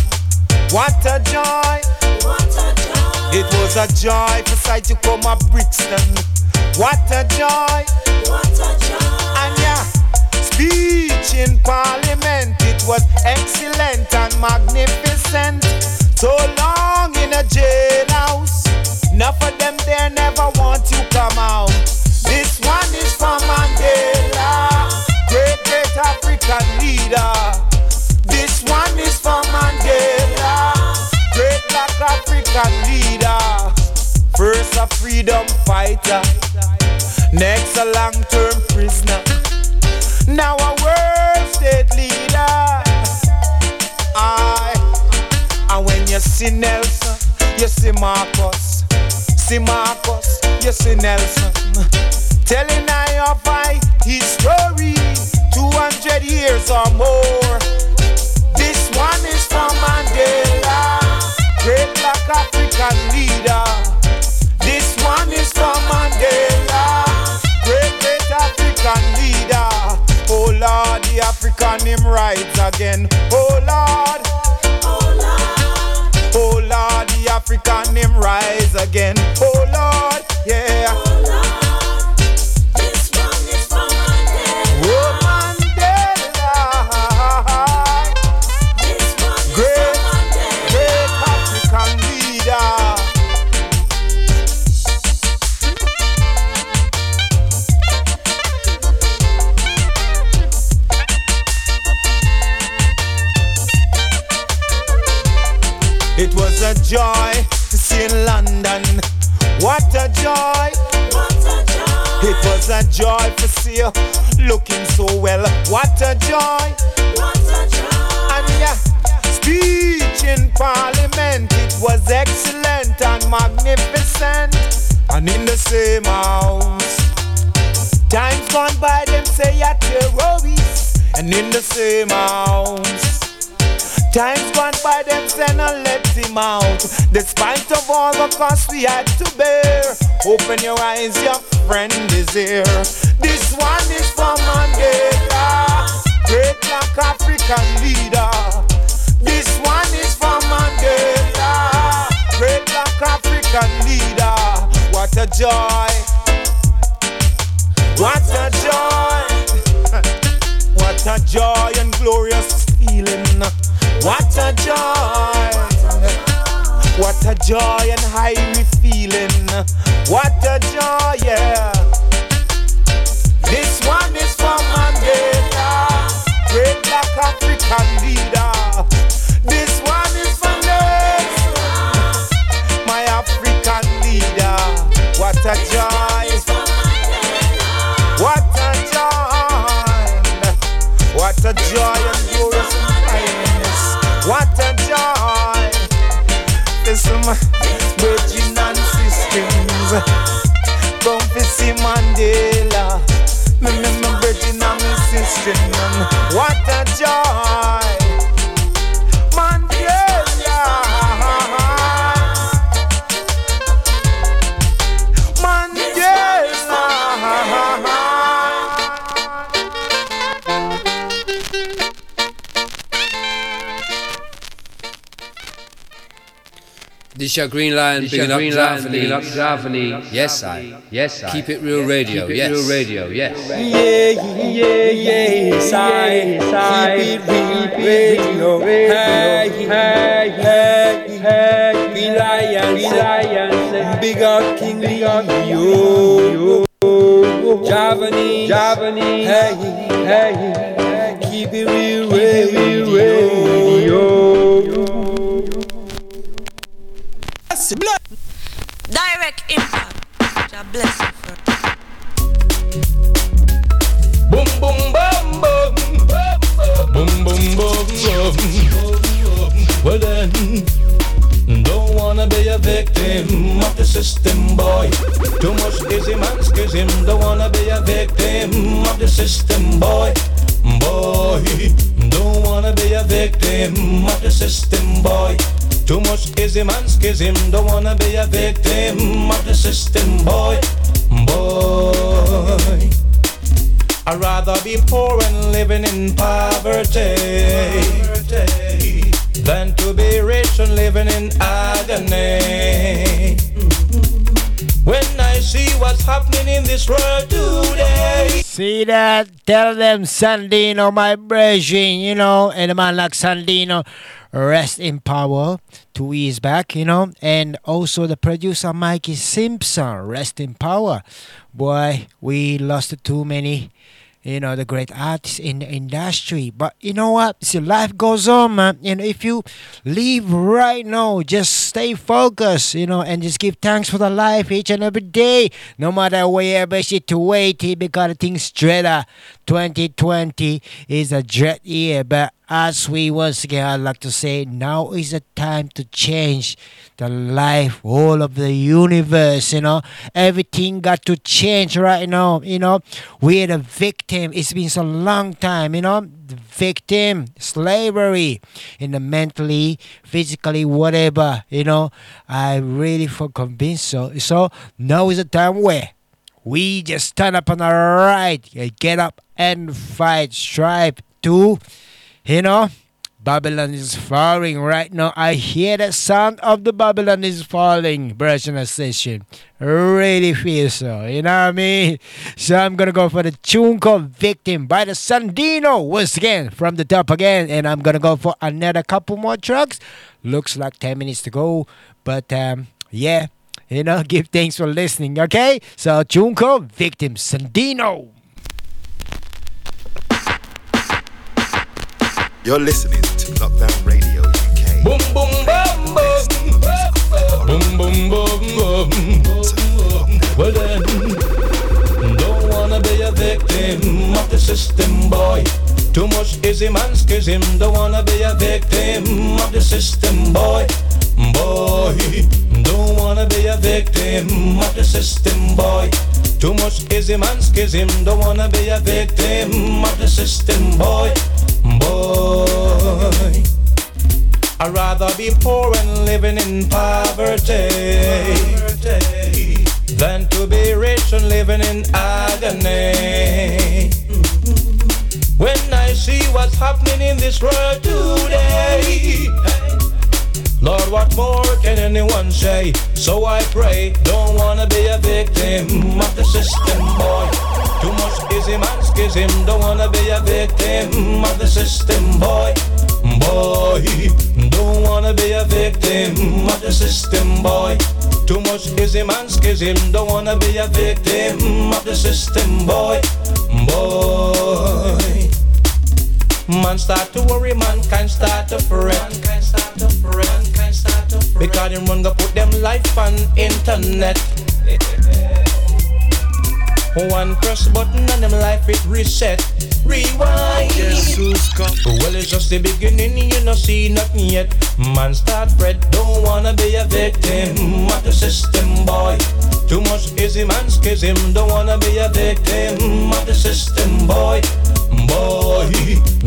What a joy! What a joy! It was a joy for sight to come to Brixton. What a joy! What a joy! And yeah, speech in Parliament. It was excellent and magnificent. So long in a jailhouse. Enough of them there never want to come out. This one is for Mandela, great great African leader. This one is for Mandela, great black African leader. First a freedom fighter, next a long-term prisoner. Now a world state leader. I and when you see Nelson, you see Marcus. See Marcus, you see Nelson. Telling I of I his story, 200 years or more. This one is from Mandela, great black African leader. From Mandela, great great African leader. Oh Lord, the African him rise again. Oh Lord, oh Lord, oh Lord, the African him rise again. Oh Lord, yeah. Joy to see in London. What a joy! What a joy! It was a joy to see you looking so well. What a joy! And yeah, speech in Parliament. It was excellent and magnificent. And in the same house, times gone by, them say you're terrorists. And in the same house. Times gone by, them say no let him out. Despite of all the cost we had to bear. Open your eyes, your friend is here. This one is for Mandela, great black African leader. This one is for Mandela, great black African leader. What a joy! What a joy! What a joy and glorious feeling. What a joy. What a joy and high we feeling. What a joy, yeah. This one is from Mandela, great black African leader. This one is for Nelson, my African leader. What a joy. What a joy. What a joy virgin and systems. Come to see Mandela. Me, me, me, virgin and my. What a joy. This your Green Lion, This big your up Green Lion, Javanese. big up Javanese. Yes, I. Yes, I. Keep it real radio. Keep it yes. real radio. Yes. Yeah, yeah, yeah. yes, I keep it real radio. Hey, hey, hey, hey, be lion, be lion, big up King Leo. Javanese, Javanese, hey, hey, keep it real radio. Yes, blood. Direct impact. God bless you. For Boom boom boom boom boom boom boom boom. Well then, don't wanna be a victim of the system, boy. Too much schism and schism. Don't wanna be a victim of the system, boy. Boy, don't wanna be a victim of the system, boy. Too much schism and schism. Don't wanna be a victim of the system, boy. Boy. I'd rather be poor and living in poverty than to be rich and living in agony. When I see what's happening in this world today, See that? Tell them Sandino, my brethren, you know, and a man like Sandino, rest in power to his back, you know, and also the producer Mikey Simpson, rest in power. Boy, we lost too many, you know, the great artists in the industry. But you know what? See, life goes on, man. And if you leave right now, just stay focused, you know, and just give thanks for the life each and every day, no matter wherever situated, because things dreader. 2020 is a dread year, but as we once again, I'd like to say, now is the time to change the life, all of the universe, you know. Everything got to change right now, you know. We're the victim. It's been so long time, you know. The victim, slavery, in the mentally, physically, whatever, you know. I really feel convinced so. So now is the time where we just stand up on our right, get up and fight, strive to, you know, Babylon is falling right now. I hear the sound of the Babylon is falling version session. Really feel so, you know what I mean? So I'm gonna go for the tune called Victim by the Sandino once again from the top again, and I'm gonna go for another couple more tracks. Looks like 10 minutes to go, but um, yeah, you know, give thanks for listening, okay? So tune called Victim Sandino. You're listening to Lockdown Radio UK. boom boom boom boom, boom boom boom boom. Well then, don't wanna be a victim of the system, boy. Too much ism and schism. Don't wanna be a victim of the system, boy. Boy, don't wanna be a victim of the system, boy. Too much ism and schism. Don't wanna be a victim of the system, boy. Boy. I'd rather be poor and living in poverty than to be rich and living in agony. When I see what's happening in this world today, Lord, what more can anyone say? So I pray, don't wanna be a victim of the system, boy. Too much ism and schism, don't wanna be a victim of the system, boy. Boy, don't wanna be a victim of the system, boy. Too much ism and schism, don't wanna be a victim of the system, boy. Boy. Man start to worry, mankind start to fret. Mankind start to fret. Because them run go put them life on internet. One press button and them life it reset. Rewind. Well, it's just the beginning, you no see nothing yet. Man start fret, don't wanna be a victim of the system, boy. Too much ism and schism, don't wanna be a victim of the system, boy. Boy,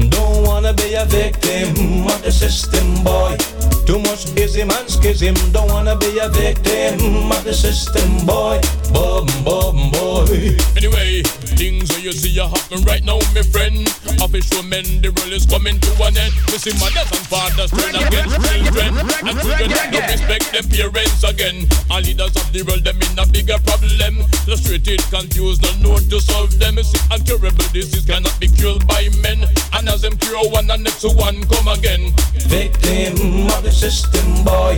don't wanna be a victim of the system, boy. Too much ism and schism, don't wanna be a victim of the system, boy. Bum, bum, boy. Anyway, things where you see are happen right now, my friend. Official men, the world is coming to an end. We see mothers and fathers turn against children, and children don't respect them parents again. And leaders of the world, them in a bigger problem. Frustrated, confused, don't know to solve them. Sick and curable disease cannot be cured by men. And as them cure one, and next one come again. Victim of the system, boy.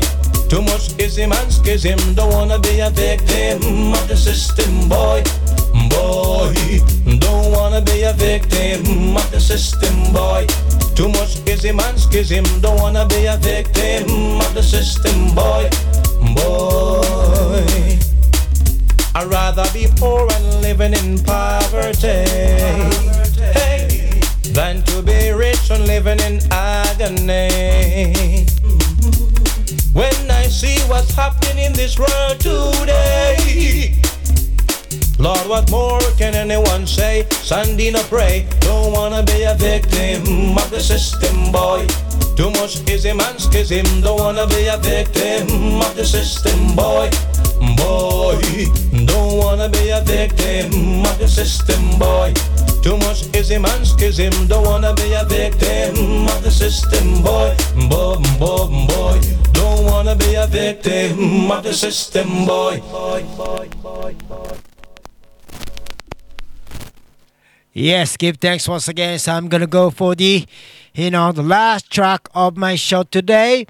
Too much ism and schism, don't wanna be a victim of the system, boy. Boy, don't wanna be a victim of the system, boy. Too much ism and schism, don't wanna be a victim of the system, boy. Boy. I'd rather be poor and living in poverty than to be rich and living in agony. When I see what's happening in this world today, Lord, what more can anyone say? Sandina pray, don't wanna be a victim of the system, boy. Too much schism and schism, don't wanna be a victim of the system, boy. Boy, don't wanna be a victim of the system, boy. Too much schism and schism, don't wanna be a victim of the system, boy. Boy, boy, boy, don't wanna be a victim of the system, boy, boy, boy, boy. Yes, give thanks once again. So I'm gonna go for the, you know, the last track of my show today.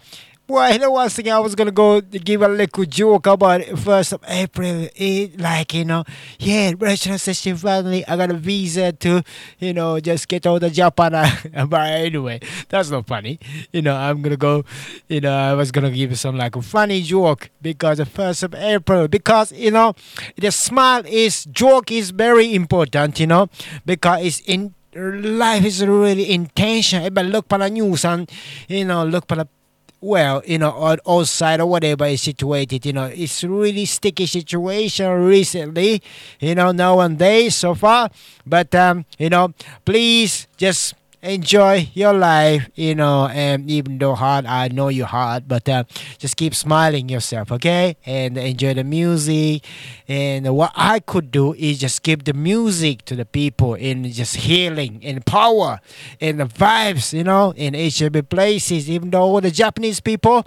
Well, you know, once thing I was gonna go give a little joke about first of April. It, like you know, yeah, restaurant session finally. I got a visa to, you know, just get out of Japan. Uh, but anyway, that's not funny. You know, I'm gonna go. You know, I was gonna give some like a funny joke because the first of April. Because you know, the smile is joke is very important. You know, because it's in life is really intention. But look for the news and you know look for the well, you know, on outside or whatever is situated, you know, it's really sticky situation recently, you know, nowadays so far. But um, you know, please just enjoy your life, you know, and even though hard, I know you're hard, but uh, just keep smiling yourself, okay? And enjoy the music. And what I could do is just give the music to the people in just healing and power and the vibes, you know, in HB places, even though all the Japanese people,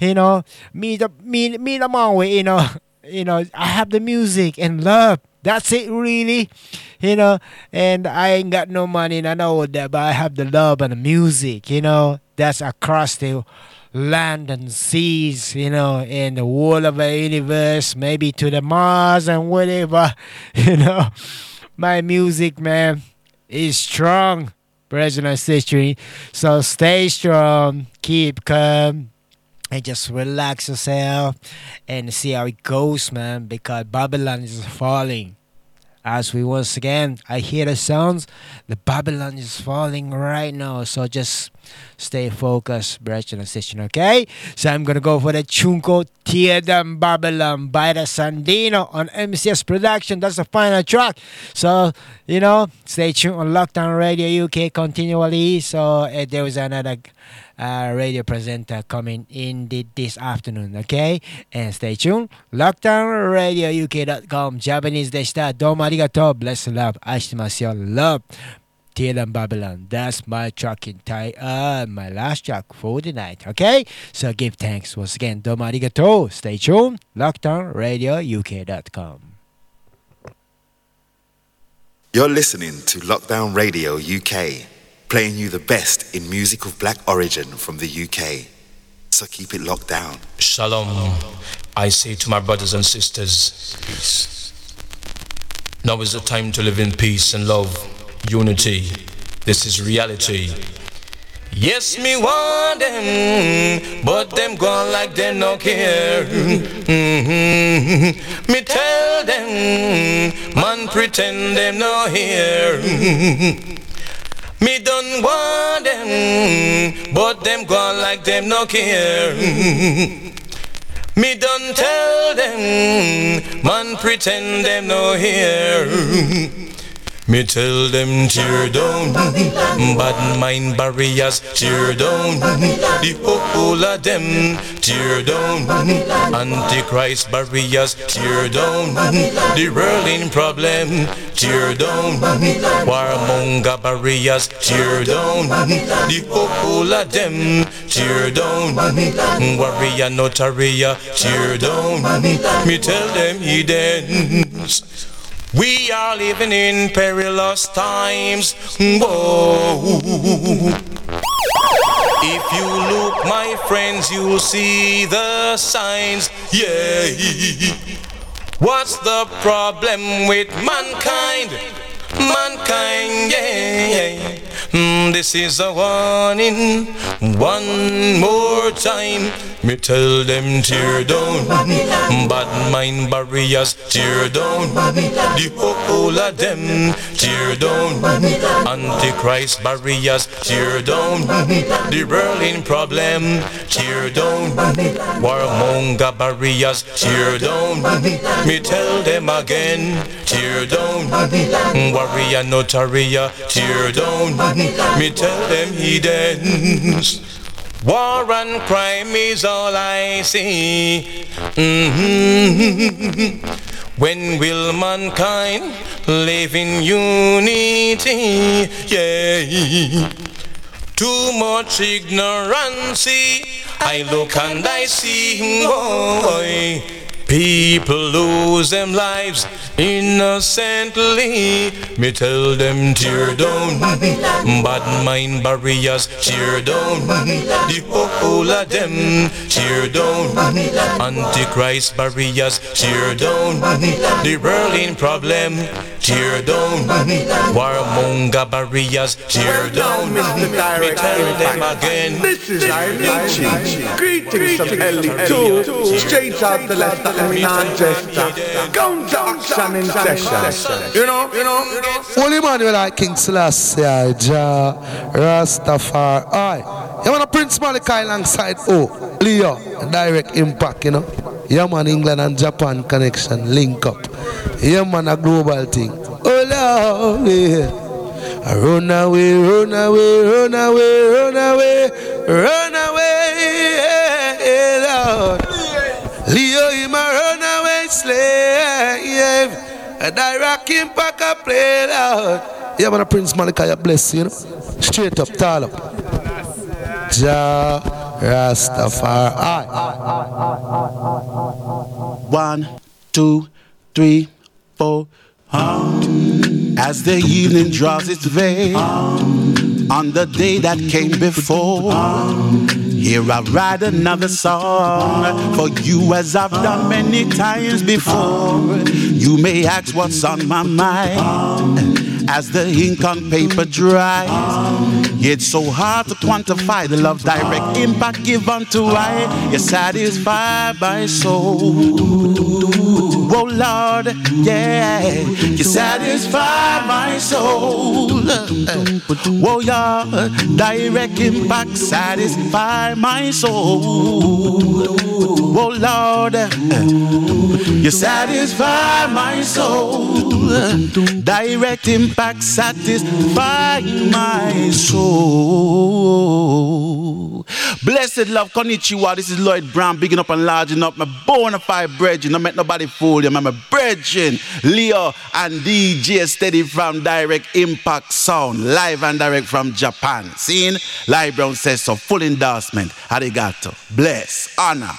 you know, me the me me the Maui, you know, you know, I have the music and love. That's it, really. You know, and I ain't got no money, and I know that, but I have the love and the music, you know, that's across the land and seas, you know, and the whole of the universe, maybe to the Mars and whatever, you know. My music, man, is strong, and sisters. So stay strong, keep calm, and just relax yourself and see how it goes, man, because Babylon is falling. As we once again, I hear the sounds, the Babylon is falling right now. So just stay focused, brethren and sisters, okay? So I'm gonna go for the Chunko Tear Down Babylon by the Sandino on MCS Production. That's the final track. So, you know, stay tuned on Lockdown Radio UK continually. So uh, there was another uh, radio presenter coming in the, this afternoon, okay? And stay tuned. Lockdown Radio LockdownRadioUK.com. Japanese bless love. 愛してますよ。Love. Teal and Babylon. That's my track in Thai. Uh, my last track for the night. Okay? So give thanks once again. Domo arigato. Stay tuned. LockdownRadioUK.com. You're listening to Lockdown Radio UK, playing you the best in music of black origin from the UK. So keep it locked down. Shalom. I say to my brothers and sisters, peace. Now is the time to live in peace and love unity. This is reality. Yes, me want them, but them gone like them no care. Mhm. Me tell them, man pretend them no hear. Me don't want them, but them gone like them no care. Me don't tell them, man pretend them no hear. Me tell them tear down, bad mind barriers tear down, the whole of them tear down, antichrist barriers tear down, the whirling problem tear down, warmonger barriers tear down, the whole of them tear down, warrior notaria tear down, me tell them heathens. We are living in perilous times. Whoa. If you look, my friends, you'll see the signs. Yeah. What's the problem with mankind? Mankind, yeah. Mm, this is a warning. One more time. Me tell them tear down. Bad mind barriers tear down. The whole of them tear down. Antichrist barriers tear down. The Berlin problem tear down. Warmonger barriers tear down. Me tell them again tear down. Warrior notaria tear down. Me tell them heathens. War and crime is all I see. Mhm. When will mankind live in unity? Yeah. Too much ignorance. I look and I see, boy. People lose them lives innocently. Me tell them tear down. Bad mind barriers tear down. The whole of them tear down. Antichrist barriers tear down. The Berlin problem tear down. Warmonger barriers tear down. Me tell them again. This is Nietzsche. Greetings from LE2. Straight out the Leicester and Manchester. Guns, action in session. You know, you know, you know. Holy man, you like King Selassie, Jah, Rastafari. Aye. You want a Prince Malachi alongside oh, Leo, direct impact, you know. Yeah, man, England and Japan connection, link up. Yeah, man, a global thing. Oh, Lord, yeah. Run away, run away, run away, run away, run away, yeah, Lord. Leo, him a runaway slave. And I rock him back a play, Lord. Yeah, man, Prince Malachi, bless you, know. Straight up, tall up. Jah Rastafari. One, two, three, four. Um, as the evening draws its veil on the day that came before. Here I write another song for you as I've done many times before. You may ask what's on my mind as the ink on paper dries. It's so hard to quantify the love direct impact given to I. You satisfy my soul. Oh Lord, yeah, you satisfy my soul. Oh yeah, direct impact satisfy my soul. Oh Lord, you satisfy my soul. Direct impact satisfy my soul. Blessed love, konnichiwa. This is Lloyd Brown, bigging up and larging up my bona fide brethren. Don't make nobody fool you. I'm my brethren, Leo and DJ Steady from Direct Impact Sound, live and direct from Japan. Seeing Lloyd Brown says so, full endorsement. Arigato. Bless, honor.